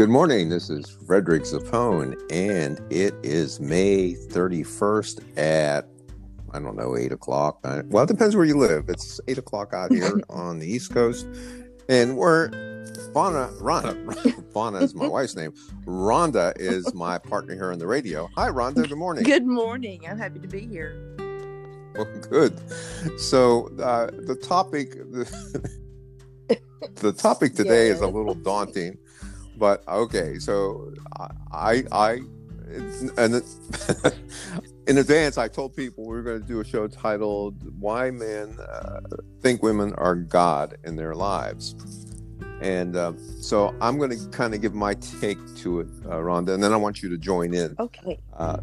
Good morning. This is Frederick Zappone, and it is May 31st at, I don't know, 8 o'clock. Well, it depends where you live. It's 8 o'clock out here on the East Coast. And we're, Fauna, Rhonda, Fauna is my wife's name. Rhonda is my partner here on the radio. Hi, Rhonda. Good morning. Good morning. I'm happy to be here. Well, good. So, uh, the topic, the, the topic today is a little daunting but okay, so I I and in advance I told people we were going to do a show titled "Why Men uh, Think Women Are God in Their Lives," and uh, so I'm going to kind of give my take to it, uh, Rhonda, and then I want you to join in. Okay. Uh,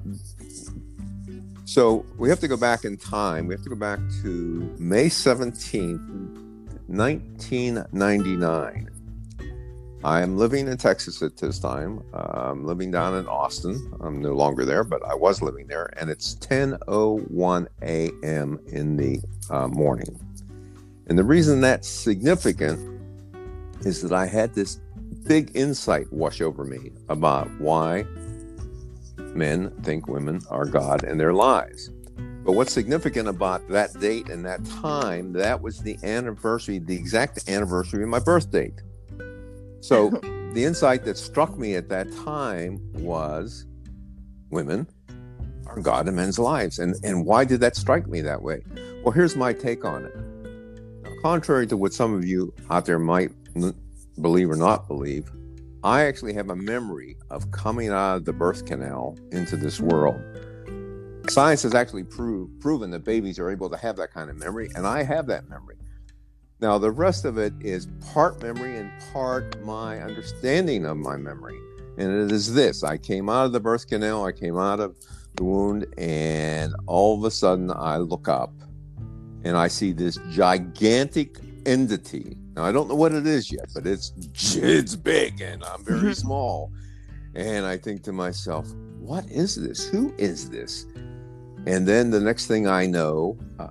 so we have to go back in time. We have to go back to May 17th, 1999 I'm living in Texas at this time. Uh, I'm living down in Austin. I'm no longer there, but I was living there, and it's 10:01 a.m. in the uh, morning. And the reason that's significant is that I had this big insight wash over me about why men think women are God in their lives. But what's significant about that date and that time, that was the anniversary, the exact anniversary of my birth date. So the insight that struck me at that time was women are God in men's lives. And, and why did that strike me that way? Well, here's my take on it. Now, contrary to what some of you out there might n- believe or not believe, I actually have a memory of coming out of the birth canal into this world. Science has actually proved, proven that babies are able to have that kind of memory, and I have that memory. Now, the rest of it is part memory and part my understanding of my memory. And it is this I came out of the birth canal, I came out of the wound, and all of a sudden I look up and I see this gigantic entity. Now, I don't know what it is yet, but it's, it's big and I'm very mm-hmm. small. And I think to myself, what is this? Who is this? And then the next thing I know, uh,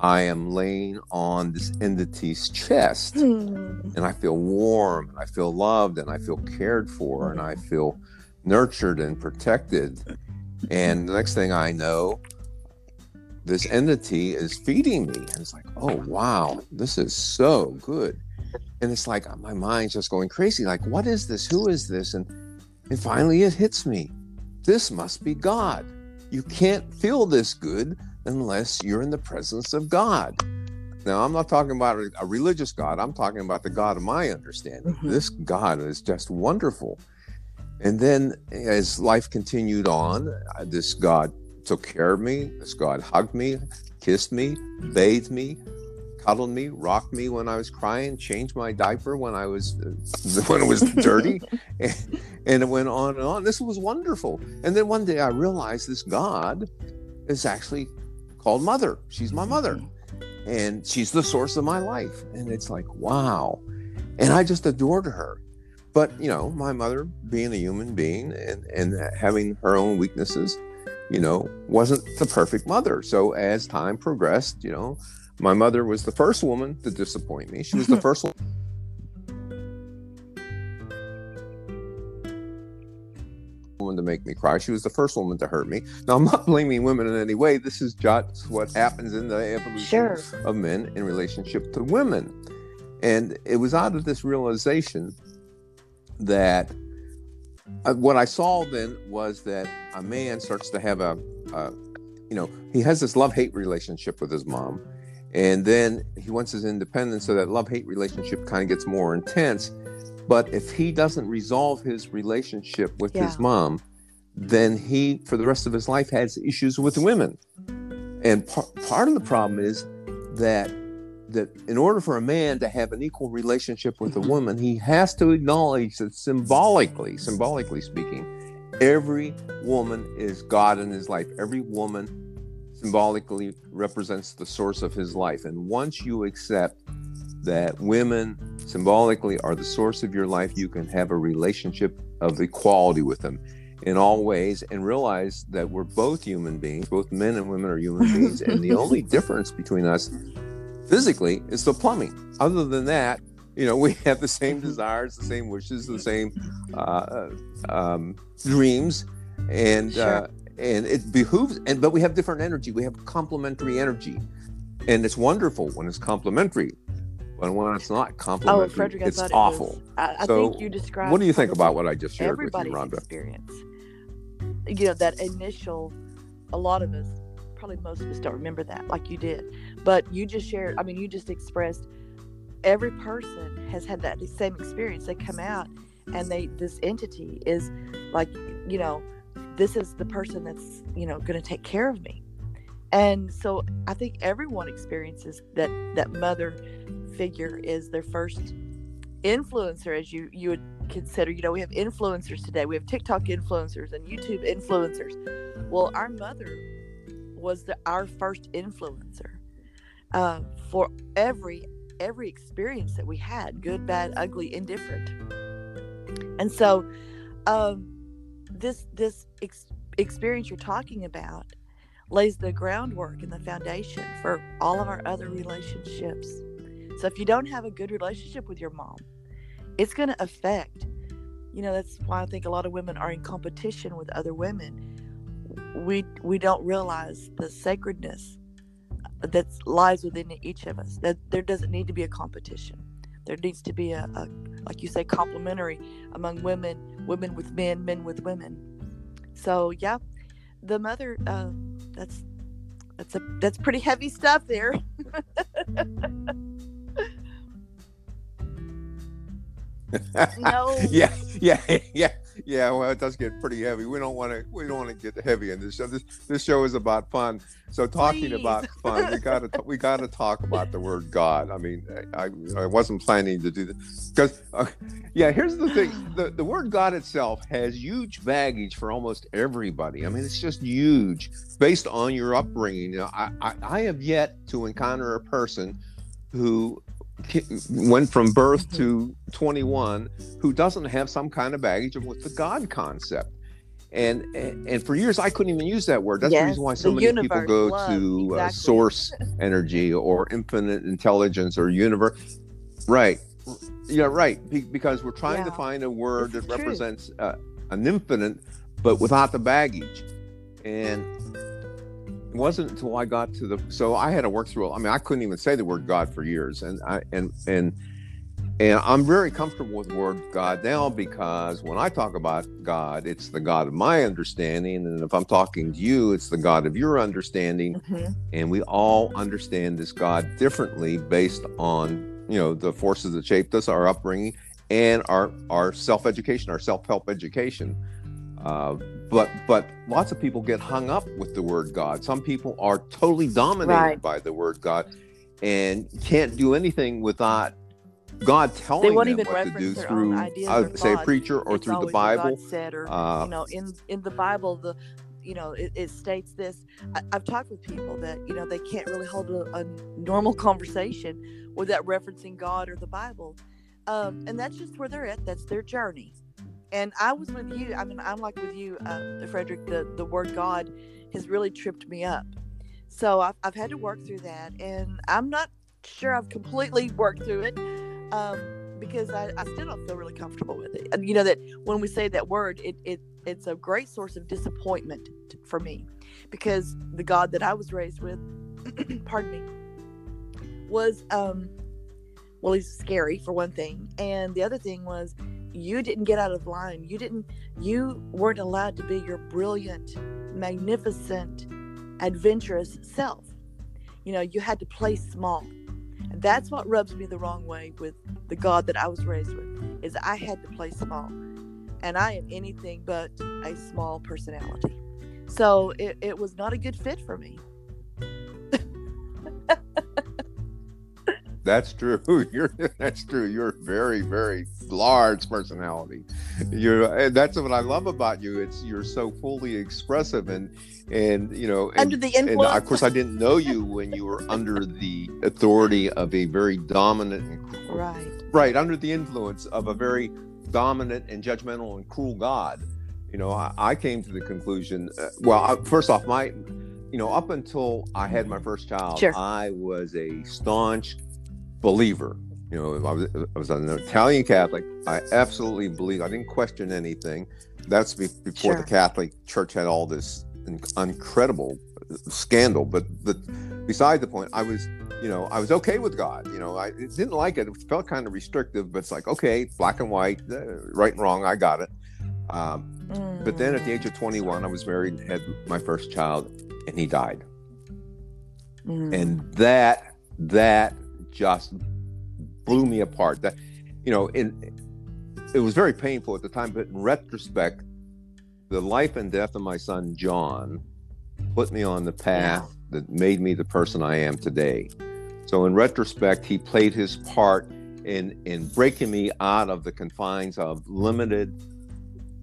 I am laying on this entity's chest hmm. and I feel warm and I feel loved and I feel cared for and I feel nurtured and protected. And the next thing I know, this entity is feeding me. And it's like, oh, wow, this is so good. And it's like my mind's just going crazy. Like, what is this? Who is this? And, and finally it hits me. This must be God. You can't feel this good unless you're in the presence of God. Now, I'm not talking about a, religious God. I'm talking about the God of my understanding. Mm-hmm. This God is just wonderful. And then as life continued on, uh, this God took care of me. This God hugged me, kissed me, bathed me, cuddled me, rocked me when I was crying, changed my diaper when I was uh, when it was dirty, and, and, it went on and on. This was wonderful. And then one day I realized this God is actually called Mother. She's my mother. Mm-hmm. And she's the source of my life. And it's like, wow. And I just adored her. But, you know, my mother being a human being and, and having her own weaknesses, you know, wasn't the perfect mother. So as time progressed, you know, my mother was the first woman to disappoint me. She was the first one woman to make me cry. She was the first woman to hurt me. Now, I'm not blaming women in any way. This is just what happens in the evolution sure. of men in relationship to women. And it was out of this realization that uh, what I saw then was that a man starts to have a, a you know, he has this love hate relationship with his mom. And then he wants his independence, so that love hate relationship kind of gets more intense. But if he doesn't resolve his relationship with yeah. his mom, then he, for the rest of his life, has issues with women. And par- part of the problem is that that in order for a man to have an equal relationship with a woman, he has to acknowledge that symbolically, symbolically speaking, every woman is God in his life. Every woman symbolically represents the source of his life. And once you accept that women symbolically are the source of your life, you can have a relationship of equality with them in all ways and realize that we're both human beings, both men and women are human beings, and the only difference between us physically is the plumbing. Other than that, you know, we have the same desires, the same wishes, the same uh, um, dreams, and Sure. uh, and it behooves. And but we have different energy. We have complementary energy, and it's wonderful when it's complementary. But when it's not Oh, complementary, Frederick, I it's awful. it. I, I So, think you described. What do you think about what I just shared with you, Rhonda? experience? You know that initial. A lot of us, probably most of us, don't remember that like you did, but you just shared. I mean, you just expressed. Every person has had that same experience. They come out, and they this entity is like, you know, this is the person that's you know going to take care of me, and so I think everyone experiences that that mother figure is their first influencer as you you would consider you know we have influencers today. We have tiktok influencers and youtube influencers. Well our mother was the, our first influencer uh, for every every experience that we had good bad ugly indifferent. And so um, this this ex- experience you're talking about lays the groundwork and the foundation for all of our other relationships so if you don't have a good relationship with your mom, it's going to affect. You know, that's why I think a lot of women are in competition with other women. We we don't realize the sacredness that lies within each of us. That there doesn't need to be a competition. There needs to be a, a like you say, complementary among women, women with men, men with women. So yeah, the mother. Uh, that's that's a that's pretty heavy stuff there. No. yeah, yeah, yeah, yeah. Well, it does get pretty heavy. We don't want to. We don't want to get heavy in this show. This this show is about fun. So talking Please. about fun, we got to we got to talk about the word God. I mean, I I wasn't planning to do this because, uh, yeah. Here's the thing: the the word God itself has huge baggage for almost everybody. I mean, it's just huge based on your upbringing. You know, I I, I have yet to encounter a person who went from birth to 21 who doesn't have some kind of baggage with the God concept. And, and and for years I couldn't even use that word. That's the reason why so many people go love, to uh, source energy or infinite intelligence or universe. Right. Yeah, right. Be- because we're trying to find a word This that true. represents uh, an infinite, but without the baggage. And wasn't until I got to the so I had to work through. I mean, I couldn't even say the word God for years, and I and and and I'm very comfortable with the word God now because when I talk about God, it's the God of my understanding, and if I'm talking to you, it's the God of your understanding, Mhm. and we all understand this God differently based on you know the forces that shaped us, our upbringing, and our our self education, our self help education. Uh, but but lots of people get hung up with the word God. Some people are totally dominated Right. by the word God and can't do anything without God telling them what to do through, uh, say, a preacher or It's through the Bible. Said, or Uh, you know, in in the Bible, the you know, it, it states this. I, I've talked with people that you know they can't really hold a, a normal conversation without referencing God or the Bible, um, and that's just where they're at. That's their journey. And I was with you. I mean, I'm like with you, uh, Frederick. The the word God has really tripped me up. So I've I've had to work through that, and I'm not sure I've completely worked through it. Um, because I, I still don't feel really comfortable with it. And you know that when we say that word, it, it it's a great source of disappointment for me, because the God that I was raised with, pardon me, was um, well, he's scary for one thing, and the other thing was you didn't get out of line. You didn't. You weren't allowed to be your brilliant, magnificent, adventurous self. You know, you had to play small. And that's what rubs me the wrong way with the God that I was raised with is I had to play small. And I am anything but a small personality. So it, it was not a good fit for me. That's true. You're that's true. You're very, very large personality. You're and that's what I love about you. It's you're so fully expressive and and you know and, Under the and influence. of course I didn't know you when you were under the authority of a very dominant and right. right under the influence of a very dominant and judgmental and cruel God. You know, I, I came to the conclusion. Uh, well, I, first off, my you know up until I had my first child, Sure. I was a staunch believer you know, I was, I was an Italian Catholic. I absolutely believe. I didn't question anything. That's be, before Sure. the Catholic Church had all this in- incredible scandal. But the beside the point, I was, you know, I was okay with God. You know, I didn't like it. It felt kind of restrictive, but it's like, okay, black and white, uh, right and wrong. I got it. Um, but then at the age of 21, I was married and had my first child, and he died. Mm. and that that just blew me apart that you know in it was very painful at the time but in retrospect the life and death of my son john put me on the path that made me the person i am today so in retrospect he played his part in in breaking me out of the confines of limited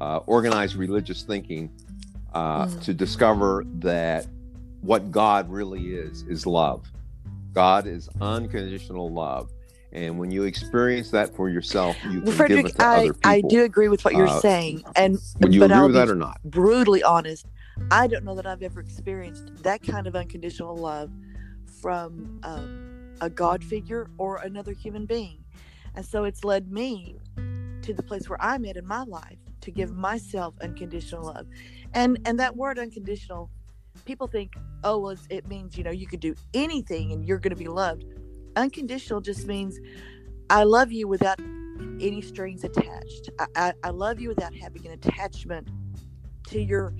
uh, organized religious thinking uh, Mm. to discover that what God really is is love. God is unconditional love, and when you experience that for yourself, you can Well, give Frederick, it to I, other people. I do agree with what you're Uh, saying, and Would you but agree I'll with that or not? brutally honest. I don't know that I've ever experienced that kind of unconditional love from um, a God figure or another human being, and so it's led me to the place where I'm at in my life to give myself unconditional love, and and that word unconditional, people think, oh, well, it means you know you could do anything and you're going to be loved. Unconditional just means I love you without any strings attached. I, I, I love you without having an attachment to your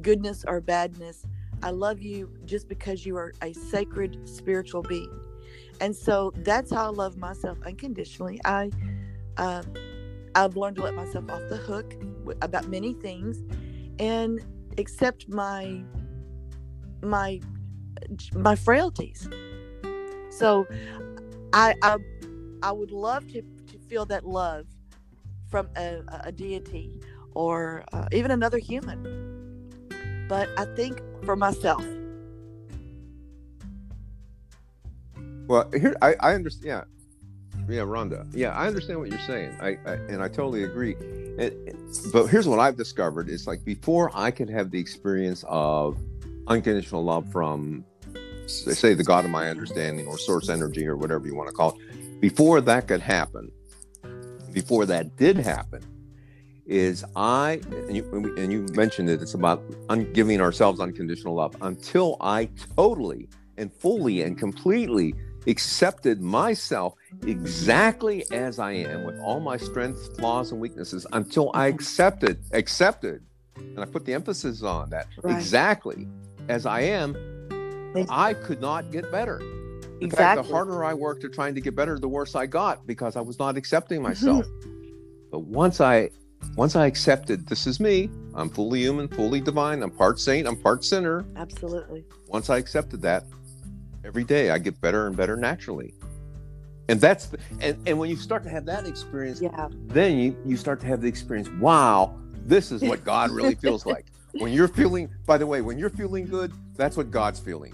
goodness or badness. I love you just because you are a sacred spiritual being. And so that's how I love myself unconditionally. I, um, I've learned to let myself off the hook about many things, and accept my, my, my frailties. So, I, I, I would love to, to feel that love from a, a deity or uh, even another human. But I think for myself, Well, here I, I understand. Yeah, yeah, Rhonda. Yeah, I understand what you're saying. I, I and I totally agree. But here's what I've discovered: it's like before I could have the experience of unconditional love from, s- say, the God of my understanding or source energy or whatever you want to call it. Before that could happen, before that did happen, is I and you, and you mentioned it. It's about un, giving ourselves unconditional love. Until I totally and fully and completely accepted myself exactly as I am with all my strengths, flaws, and weaknesses until I accepted, accepted, and I put the emphasis on that Right. exactly as I am, I could not get better. In fact, the harder I worked at trying to get better, the worse I got because I was not accepting mm-hmm. myself. but once I once I accepted this is me, I'm fully human, fully divine, I'm part saint, I'm part sinner, Absolutely. once I accepted that, every day I get better and better naturally. And that's the, and, and when you start to have that experience, Yeah. then you, you start to have the experience, wow, this is what God really feels like. When you're feeling, by the way, when you're feeling good, that's what God's feeling.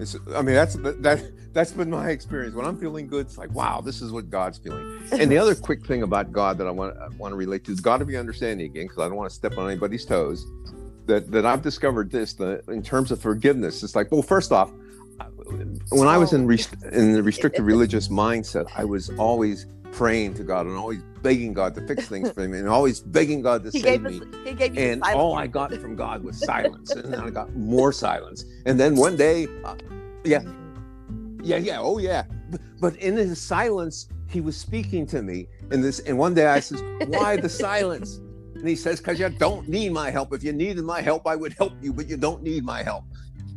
It's, I mean, that's that that's been my experience. When I'm feeling good, it's like, wow, this is what God's feeling. And the other quick thing about God that I want I want to relate to is God to be understanding again, because I don't want to step on anybody's toes. That that I've discovered this the in terms of forgiveness. It's like, well, first off, when I was in rest- in the restricted religious mindset, I was always praying to God and always begging God to fix things for me, and always begging God to He save gave me. us. He gave you. And all I got from God was silence, and then I got more silence. And then one day, uh, yeah, yeah, yeah, oh yeah. But, but in his silence, he was speaking to me. And this, and one day I says, "Why the silence?" And he says, "Because you don't need my help. If you needed my help, I would help you, but you don't need my help."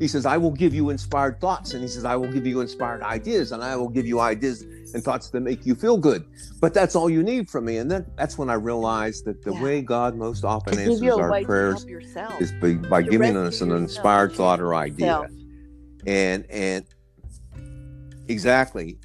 He says, "I will give you inspired thoughts," and he says, "I will give you inspired ideas, and I will give you ideas and thoughts that make you feel good." But that's all you need from me. And then that's when I realized that the Yeah. way God most often To answers our prayers to help yourself. is by, by giving us an inspired thought or idea yourself. and and exactly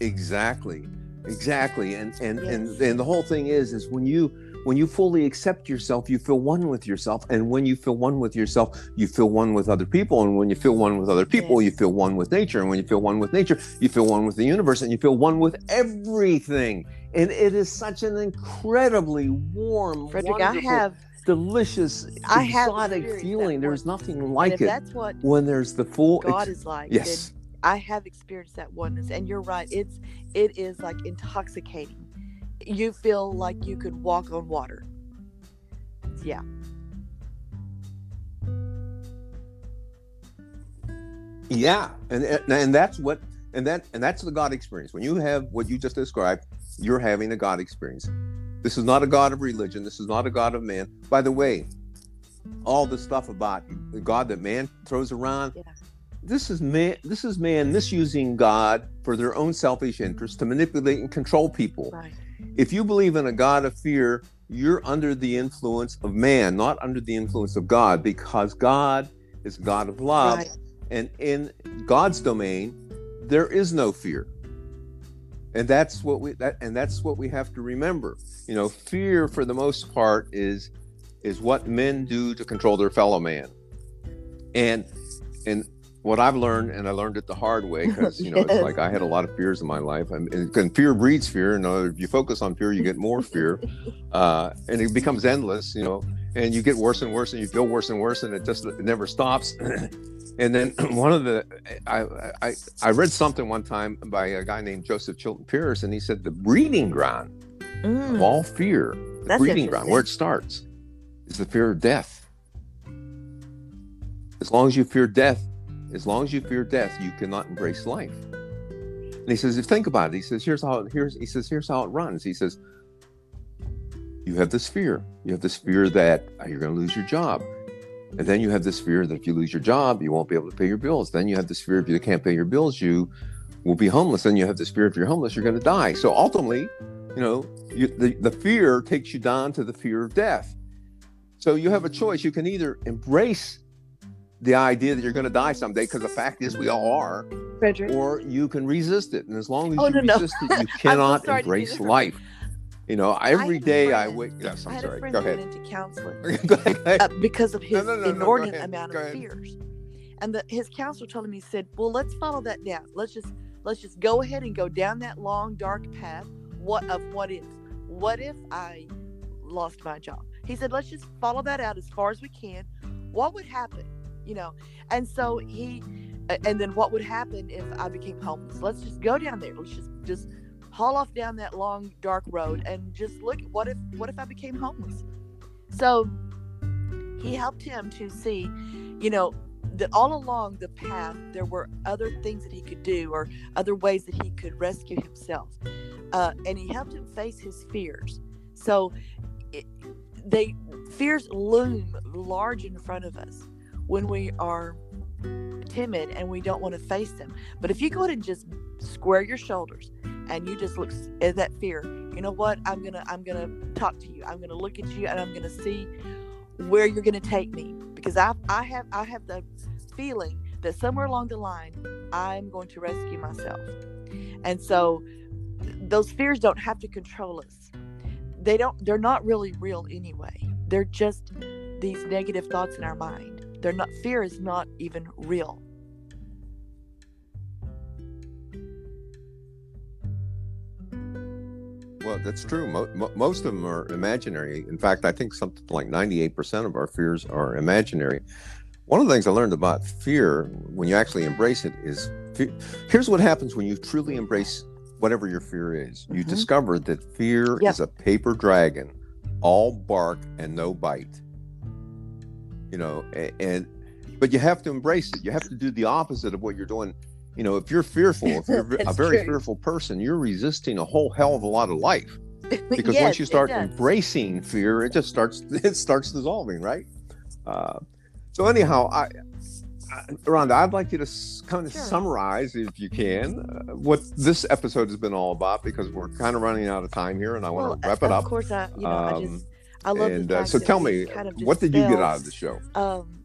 exactly exactly and and and, Yes. and the whole thing is is when you when you fully accept yourself you feel one with yourself and when you feel one with yourself you feel one with other people and when you feel one with other people Yes. you feel one with nature and when you feel one with nature you feel one with the universe and you feel one with everything and it is such an incredibly warm Frederick, I have. delicious I have exotic feeling there's nothing like it that's what when there's the full God ex- is like, yes I have experienced that oneness, and you're right. It's it is like intoxicating. You feel like you could walk on water. Yeah. Yeah, and and that's what and that and that's the God experience. When you have what you just described, you're having a God experience. This is not a God of religion. This is not a God of man. By the way, all the stuff about the God that man throws around, yeah. This is man. This is man misusing God for their own selfish interests to manipulate and control people. Right. If you believe in a God of fear, you're under the influence of man, not under the influence of God, because God is God of love. Right. And in God's domain, there is no fear. And that's what we that and that's what we have to remember. You know, fear for the most part is is what men do to control their fellow man. And and what I've learned, and I learned it the hard way, because you know yes. it's like I had a lot of fears in my life, and, and fear breeds fear. And if you focus on fear, you get more fear, uh, and it becomes endless. You know, and you get worse and worse, and you feel worse and worse, and it just it never stops. And then one of the, I, I, I read something one time by a guy named Joseph Chilton Pearce, and he said the breeding ground mm. of all fear, the That's breeding ground, where it starts, is the fear of death. As long as you fear death, as long as you fear death, you cannot embrace life. And he says, if you think about it, he says, here's how here's he says, here's how it runs. He says, you have this fear. You have this fear that oh, you're going to lose your job. And then you have this fear that if you lose your job, you won't be able to pay your bills. Then you have this fear if you can't pay your bills, you will be homeless. Then you have this fear if you're homeless, you're going to die. So ultimately, you know, you, the, the fear takes you down to the fear of death. So you have a choice. You can either embrace the idea that you're going to die someday, because the fact is we all are, Frederick. or you can resist it. And as long as oh, you no, resist no. it, you cannot embrace life. You know, every I day I wake. Yes, I'm sorry. Go ahead. Went into counseling uh, because of his no, inordinate amount of fears, and the, his counselor told him he said, "Well, let's follow that down. Let's just let's just go ahead and go down that long dark path. What of what if? What if I lost my job?" He said, "Let's just follow that out as far as we can. What would happen? You know?" And so he, and then what would happen if I became homeless? Let's just go down there. Let's just just haul off down that long dark road and just look what if what if I became homeless? So he helped him to see, you know, that all along the path there were other things that he could do or other ways that he could rescue himself. Uh, and he helped him face his fears. So it, they fears loom large in front of us when we are timid and we don't want to face them. But if you go ahead and just square your shoulders and you just look at eh, that fear you know what? I'm gonna i'm gonna talk to you. I'm gonna look at you and i'm gonna see where you're gonna take me. Because i i have i have the feeling that somewhere along the line i'm going to rescue myself. And so those fears don't have to control us. They don't they're not really real anyway. They're just these negative thoughts in our mind they're not fear is not even real Well, that's true. Mo- most of them are imaginary. In fact, I think something like 98% of our fears are imaginary. One of the things I learned about fear, when you actually embrace it, is fe- here's what happens when you truly embrace whatever your fear is. You mm-hmm. discover that fear yep. is a paper dragon, all bark and no bite. You know, and, and but you have to embrace it. You have to do the opposite of what you're doing you know, if you're fearful, if you're a very true. fearful person, you're resisting a whole hell of a lot of life. Because yes, once you start embracing fear, it just starts it starts dissolving, right? Uh, so anyhow, I, I, Rhonda, I'd like you to kind of sure. summarize, if you can, uh, what this episode has been all about, because we're kind of running out of time here, and I want well, to wrap it up. Of course, I, you know, um, I just I love and uh, so tell me, kind of what did you get out of the show? Um,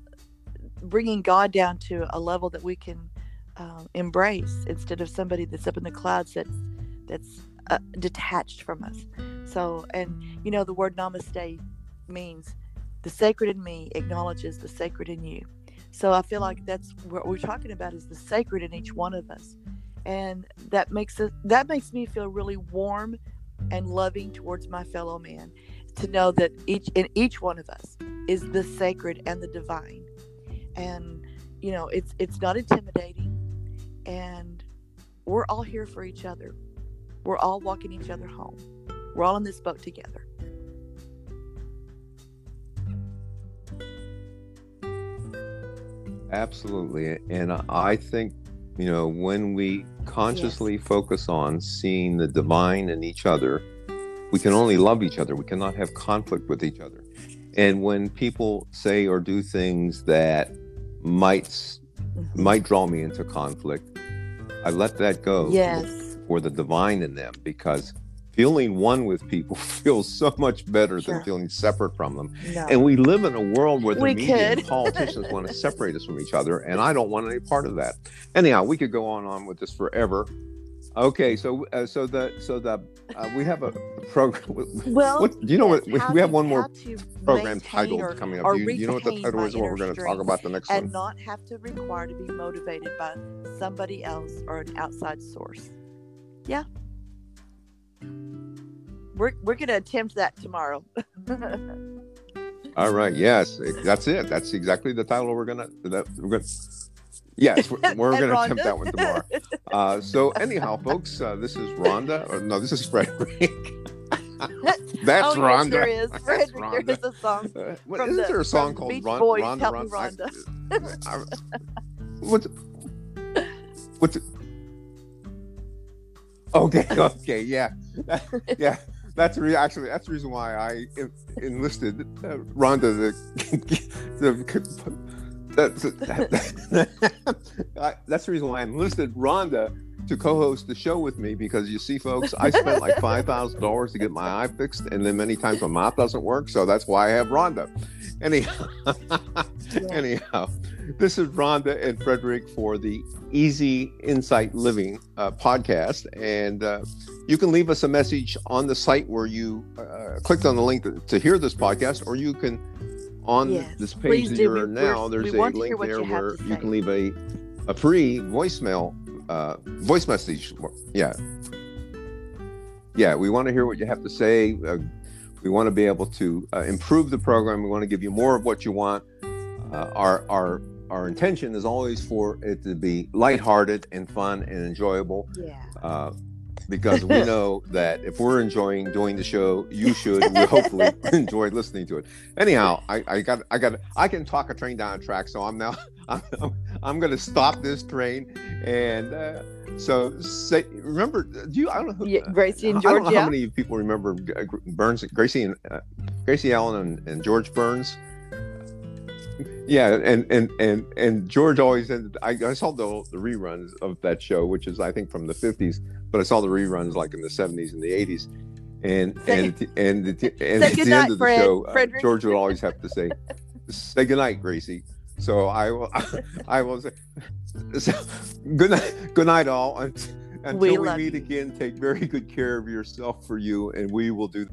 bringing God down to a level that we can um, embrace instead of somebody that's up in the clouds that's that's uh, detached from us. So, and you know, the word namaste means the sacred in me acknowledges the sacred in you. So I feel like that's what we're talking about is the sacred in each one of us, and that makes it that makes me feel really warm and loving towards my fellow man to know that each in each one of us is the sacred and the divine and you know it's it's not intimidating and we're all here for each other. We're all walking each other home. We're all in this boat together. Absolutely. And I think, you know, when we consciously yes. focus on seeing the divine in each other, we can only love each other. We cannot have conflict with each other. And when people say or do things that might mm-hmm. might draw me into conflict, I let that go. Yes. For the divine in them because feeling one with people feels so much better sure. than feeling separate from them. No. And we live in a world where the we media and politicians want to separate us from each other, and I don't want any part of that. Anyhow, we could go on on with this forever. Okay, so uh, so the so the uh, we have a program. Well, what, do you know what we, we have one more program title coming up? Do you, you know what the title is? What we're going to talk about the next and one? And not have to require to be motivated by somebody else or an outside source. Yeah, we're we're going to attempt that tomorrow. All right. Yes, that's it. That's exactly the title we're gonna. That we're gonna. Yes, we're, we're going to attempt that one tomorrow. Uh, so anyhow, folks, uh, this is Rhonda. Or, no, this is Frederick. That's oh, Rhonda. Yes, there is. Frederick, Rhonda. there is a song. Uh, what, isn't the, there a song called Beach Ron, Boys, Rhonda? Help Rhonda? Rhonda. I, I, what's what's Okay, okay, yeah, yeah. That's re- actually that's the reason why I enlisted uh, Rhonda the, the that's, that's the reason why I enlisted Rhonda to co-host the show with me because you see, folks, I spent like five thousand dollars to get my eye fixed, and then many times my mouth doesn't work, so that's why I have Rhonda. Anyhow, anyhow, this is Rhonda and Frederick for the Easy Insight Living uh, podcast, and uh, you can leave us a message on the site where you uh, clicked on the link to, to hear this podcast, or you can on yes, this page that you're now, there's a link there you where you can leave a a free voicemail uh, voice message. Yeah, yeah. We want to hear what you have to say. Uh, we want to be able to uh, improve the program. We want to give you more of what you want. Uh, our our our intention is always for it to be lighthearted and fun and enjoyable. Yeah uh, because we know that if we're enjoying doing the show, you should we hopefully enjoy listening to it. Anyhow, I, I got I got I can talk a train down a track, so I'm now I'm, I'm, I'm going to stop this train and. Uh, so say, remember, do you? I don't know. Who, yeah, Gracie and George. I don't know yeah. how many people remember Burns, Gracie and uh, Gracie Allen and, and George Burns yeah and and and and george always ended i, I saw the, the reruns of that show which is i think from the 50s but i saw the reruns like in the 70s and the 80s and and and, the, and at the night, end of the Fred, show uh, george would always have to say say goodnight gracie. So i will i will say so, good night good night all. Until we, we meet you. again take very good care of yourself for you and we will do